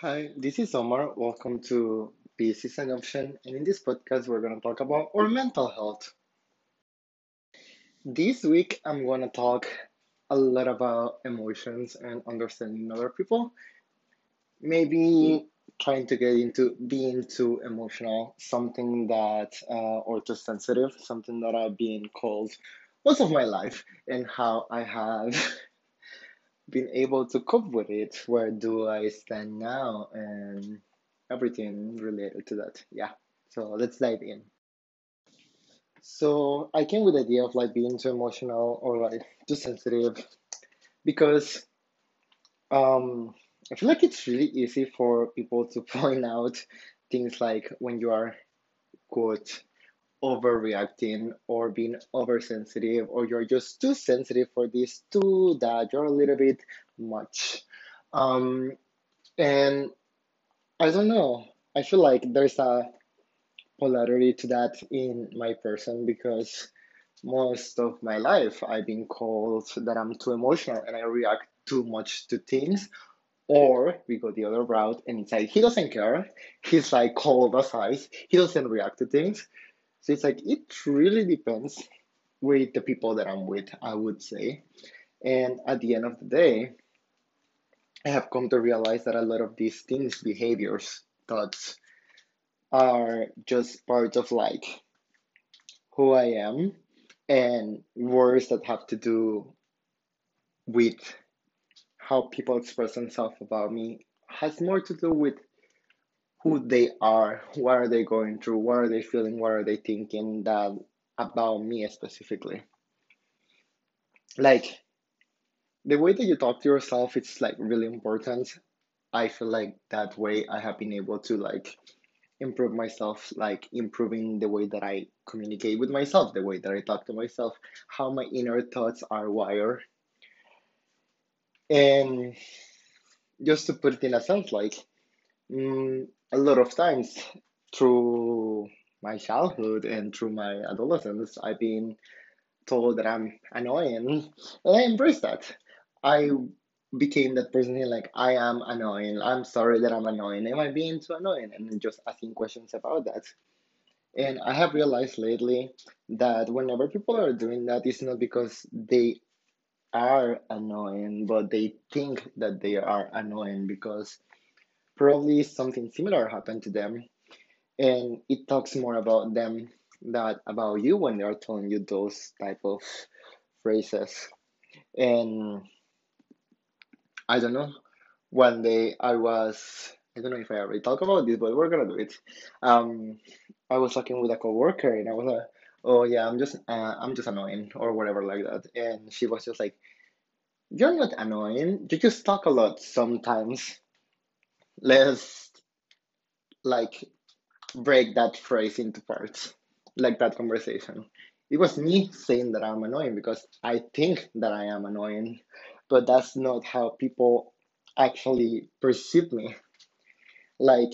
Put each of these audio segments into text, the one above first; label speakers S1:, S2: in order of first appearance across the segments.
S1: Hi, this is Omar. Welcome to Business and Option. And in this podcast, we're going to talk about our mental health. This week, I'm going to talk a lot about emotions and understanding other people. Maybe trying to get into being too emotional, something that, uh, or too sensitive, something that I've been called most of my life, and how I have been able to cope with it. Where do I stand now? And everything related to that. Yeah. So let's dive in. So I came with the idea of like being too emotional or like too sensitive because um I feel like it's really easy for people to point out things like when you are quote overreacting or being oversensitive or you're just too sensitive for this too that you're a little bit much. Um and I don't know. I feel like there's a polarity to that in my person because most of my life I've been called that I'm too emotional and I react too much to things. Or we go the other route and it's like he doesn't care. He's like cold as ice. He doesn't react to things. So it's like it really depends with the people that I'm with, I would say. And at the end of the day, I have come to realize that a lot of these things, behaviors, thoughts, are just part of like who I am and words that have to do with how people express themselves about me has more to do with who they are, what are they going through, what are they feeling, what are they thinking that about me specifically. Like the way that you talk to yourself, it's like really important. I feel like that way I have been able to like improve myself, like improving the way that I communicate with myself, the way that I talk to myself, how my inner thoughts are wired. And just to put it in a sense, like mm, a lot of times through my childhood and through my adolescence, I've been told that I'm annoying, and I embrace that. I became that person here, like I am annoying. I'm sorry that I'm annoying. Am I being too annoying? And just asking questions about that. And I have realized lately that whenever people are doing that, it's not because they are annoying, but they think that they are annoying because probably something similar happened to them. And it talks more about them that about you when they are telling you those type of phrases. And I don't know. One day I was, I don't know if I already talked about this, but we're gonna do it. Um, I was talking with a coworker, and I was like, "Oh yeah, I'm just, uh, I'm just annoying or whatever like that." And she was just like, "You're not annoying. You just talk a lot sometimes. Let's like break that phrase into parts, like that conversation." It was me saying that I'm annoying because I think that I am annoying, but that's not how people actually perceive me. Like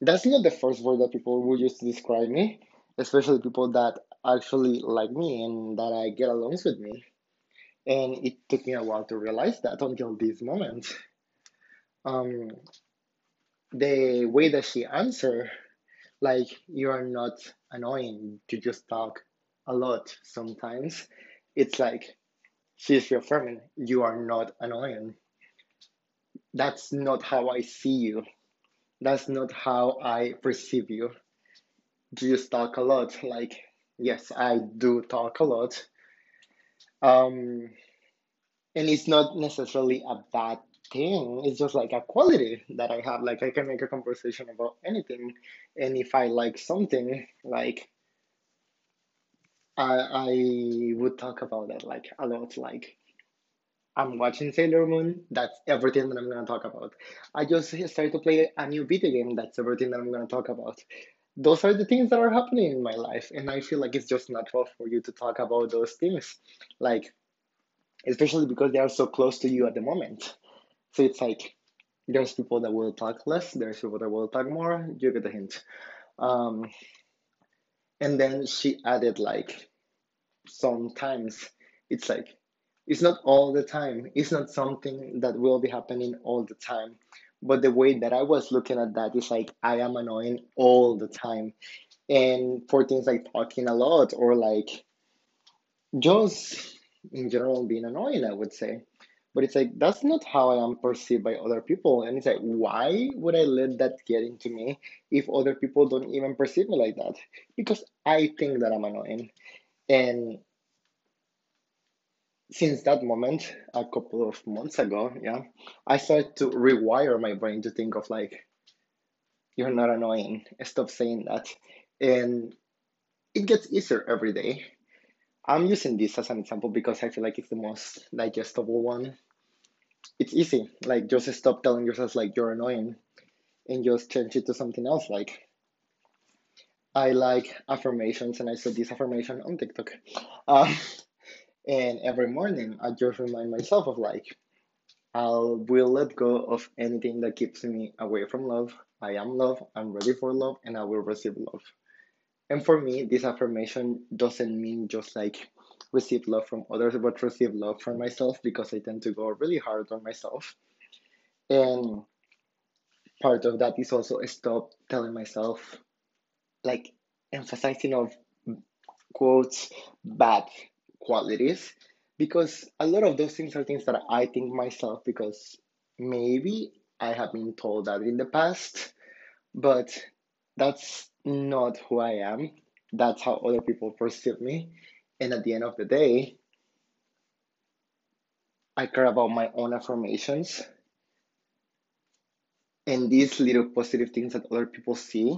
S1: That's not the first word that people will use to describe me, especially people that actually like me and that I get along with me. And it took me a while to realize that until this moment. Um, the way that she answered, like you are not annoying, you just talk a lot sometimes. It's like she's reaffirming you are not annoying. That's not how I see you. That's not how I perceive you. Do you just talk a lot. Like, yes, I do talk a lot. Um, and it's not necessarily a bad thing it's just like a quality that i have. Like i can make a conversation about anything and if i like something like i i would talk about that like a lot. Like i'm watching sailor moon that's everything that i'm to talk about. I just started to play a new video game that's everything that i'm to talk about. Those are the things that are happening in my life and i feel like it's just natural for you to talk about those things. Like especially because they are so close to you at the moment So it's like there's people that will talk less, there's people that will talk more. You get the hint. Um, and then she added like sometimes it's like it's not all the time. It's not something that will be happening all the time. but the way that I was looking at that is like I am annoying all the time. And for things like talking a lot or like just in general being annoying, I would say. But it's like that's not how I am perceived by other people. And it's like, why would I let that get into me if other people don't even perceive me like that? Because I think that I'm annoying. And since that moment, a couple of months ago, yeah, I started to rewire my brain to think of like, you're not annoying. Stop saying that. And it gets easier every day. I'm using this as an example because I feel like it's the most digestible one. It's easy. Like just stop telling yourself like you're annoying and just change it to something else. Like I like affirmations and I saw this affirmation on TikTok. Um, and every morning I just remind myself of like I will let go of anything that keeps me away from love. I am love, I'm ready for love, and I will receive love. And for me, this affirmation doesn't mean just like receive love from others, but receive love from myself because I tend to go really hard on myself. And part of that is also stop telling myself, like emphasizing of quotes bad qualities because a lot of those things are things that I think myself because maybe I have been told that in the past, but that's not who I am. That's how other people perceive me. And at the end of the day, I care about my own affirmations and these little positive things that other people see,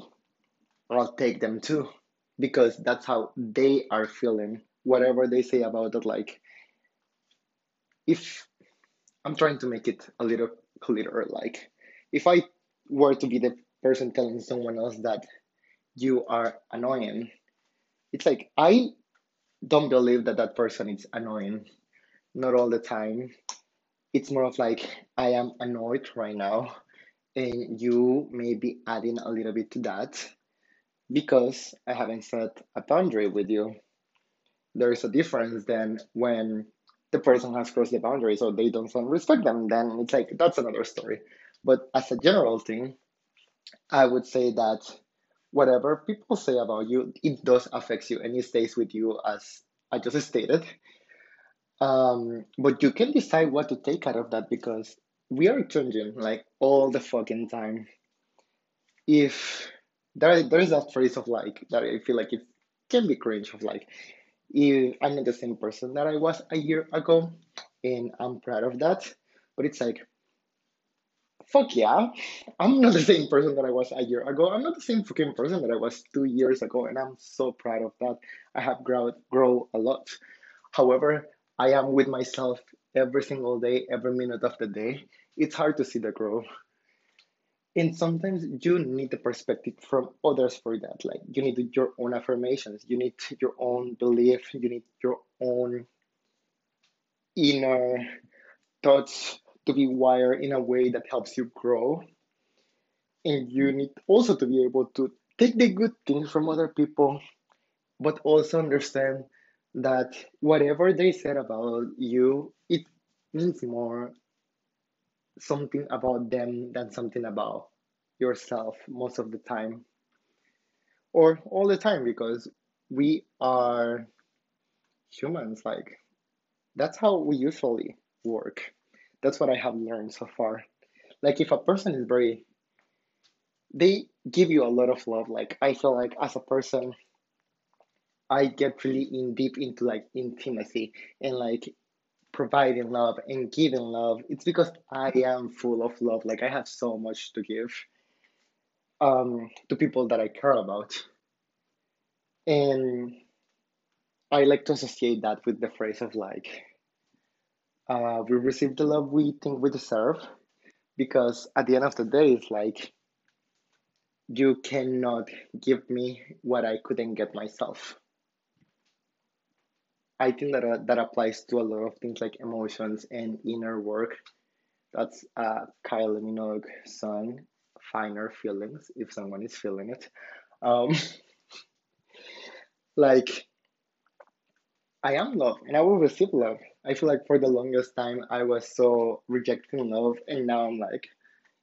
S1: I'll take them too because that's how they are feeling. Whatever they say about it, like if I'm trying to make it a little clearer, like if I were to be the person telling someone else that you are annoying, it's like I don't believe that that person is annoying. Not all the time. It's more of like I am annoyed right now, and you may be adding a little bit to that because I haven't set a boundary with you. There is a difference then when the person has crossed the boundaries or they don't respect them, then it's like that's another story. But as a general thing, I would say that whatever people say about you, it does affect you and it stays with you as I just stated. Um, but you can decide what to take out of that because we are changing like all the fucking time. If there there's that phrase of like that I feel like it can be cringe of like if I'm not the same person that I was a year ago, and I'm proud of that. But it's like, fuck yeah, I'm not the same person that I was a year ago. I'm not the same fucking person that I was two years ago, and I'm so proud of that. I have grown grow a lot. However, I am with myself every single day, every minute of the day. It's hard to see the growth. And sometimes you need the perspective from others for that. Like you need your own affirmations, you need your own belief, you need your own inner thoughts to be wired in a way that helps you grow. And you need also to be able to take the good things from other people, but also understand that whatever they said about you, it means more something about them than something about yourself most of the time or all the time because we are humans like that's how we usually work that's what i have learned so far like if a person is very they give you a lot of love like i feel like as a person i get really in deep into like intimacy and like providing love and giving love, it's because I am full of love. Like I have so much to give um, to people that I care about. And I like to associate that with the phrase of like, uh, we receive the love we think we deserve. Because at the end of the day, it's like, you cannot give me what I couldn't get myself. I think that uh, that applies to a lot of things like emotions and inner work. That's uh, Kylie Minogue song, "Finer Feelings." If someone is feeling it, um, like I am love and I will receive love. I feel like for the longest time I was so rejecting love, and now I'm like,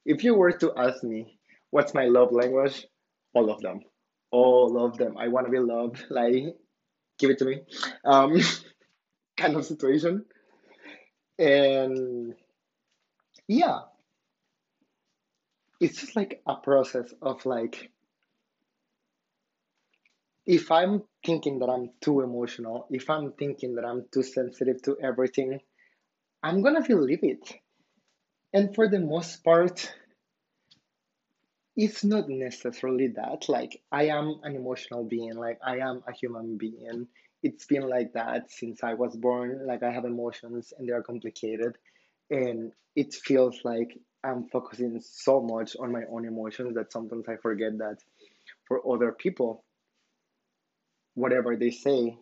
S1: if you were to ask me what's my love language, all of them, all of them. I want to be loved. Like, give it to me. Um, kind of situation. And yeah, it's just like a process of like if I'm thinking that I'm too emotional, if I'm thinking that I'm too sensitive to everything, I'm gonna feel it. And for the most part, it's not necessarily that. Like, I am an emotional being, like, I am a human being. It's been like that since I was born. Like, I have emotions and they are complicated. And it feels like I'm focusing so much on my own emotions that sometimes I forget that for other people, whatever they say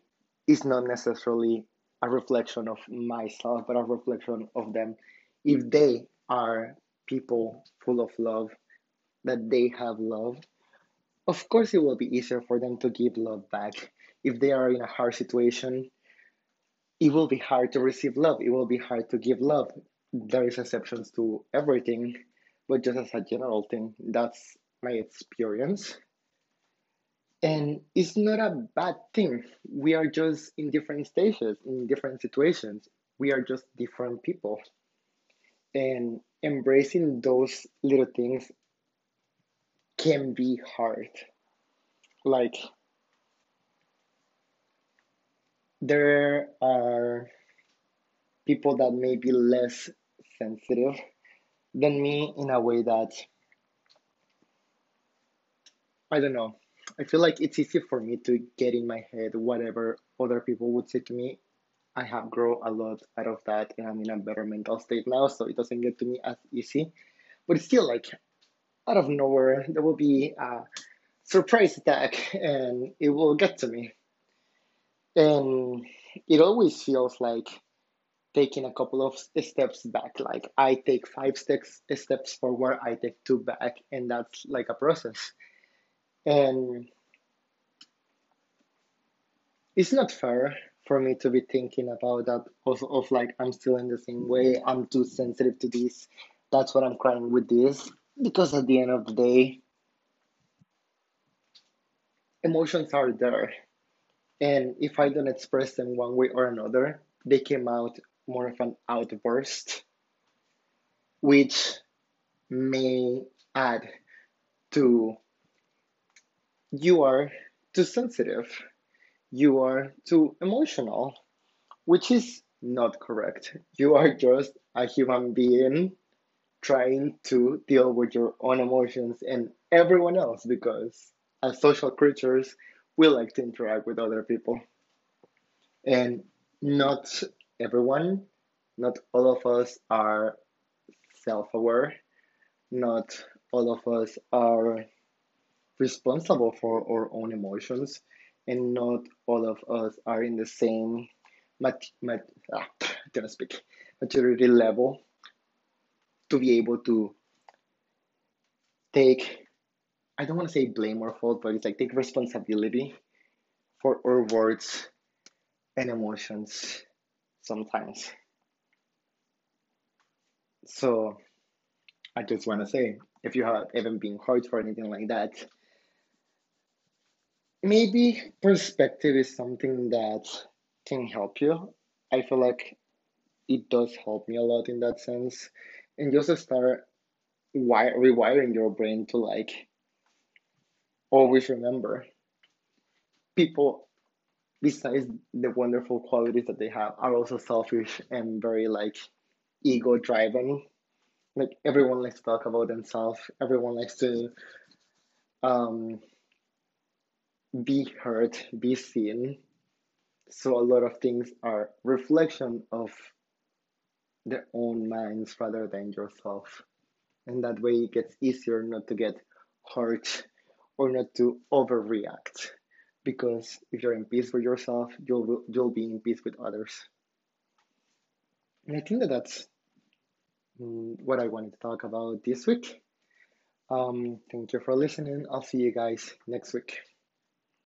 S1: is not necessarily a reflection of myself, but a reflection of them. If they are people full of love, that they have love, of course it will be easier for them to give love back. If they are in a hard situation, it will be hard to receive love. It will be hard to give love. There is exceptions to everything, but just as a general thing, that's my experience. And it's not a bad thing. We are just in different stages, in different situations. We are just different people. And embracing those little things can be hard. Like, there are people that may be less sensitive than me in a way that I don't know. I feel like it's easy for me to get in my head whatever other people would say to me. I have grown a lot out of that and I'm in a better mental state now, so it doesn't get to me as easy. But it's still like out of nowhere, there will be a surprise attack and it will get to me. And it always feels like taking a couple of steps back. Like I take five steps steps forward, I take two back, and that's like a process. And it's not fair for me to be thinking about that of, of like I'm still in the same way, I'm too sensitive to this. That's what I'm crying with this. Because at the end of the day, emotions are there. And if I don't express them one way or another, they came out more of an outburst, which may add to you are too sensitive, you are too emotional, which is not correct. You are just a human being trying to deal with your own emotions and everyone else because as social creatures, we like to interact with other people. And not everyone, not all of us are self aware, not all of us are responsible for our own emotions, and not all of us are in the same mat- mat- ah, gonna speak maturity level to be able to take I don't want to say blame or fault, but it's like take responsibility for our words and emotions sometimes. So I just want to say if you have ever been hurt or anything like that, maybe perspective is something that can help you. I feel like it does help me a lot in that sense. And just start rewiring your brain to like always remember people besides the wonderful qualities that they have are also selfish and very like ego driven like everyone likes to talk about themselves everyone likes to um be heard be seen. So a lot of things are reflection of their own minds rather than yourself. And that way it gets easier not to get hurt or not to overreact. Because if you're in peace with yourself you'll you'll be in peace with others. And i think that that's mm, what i wanted to talk about this week. Um, thank you for listening. I'll see you guys next week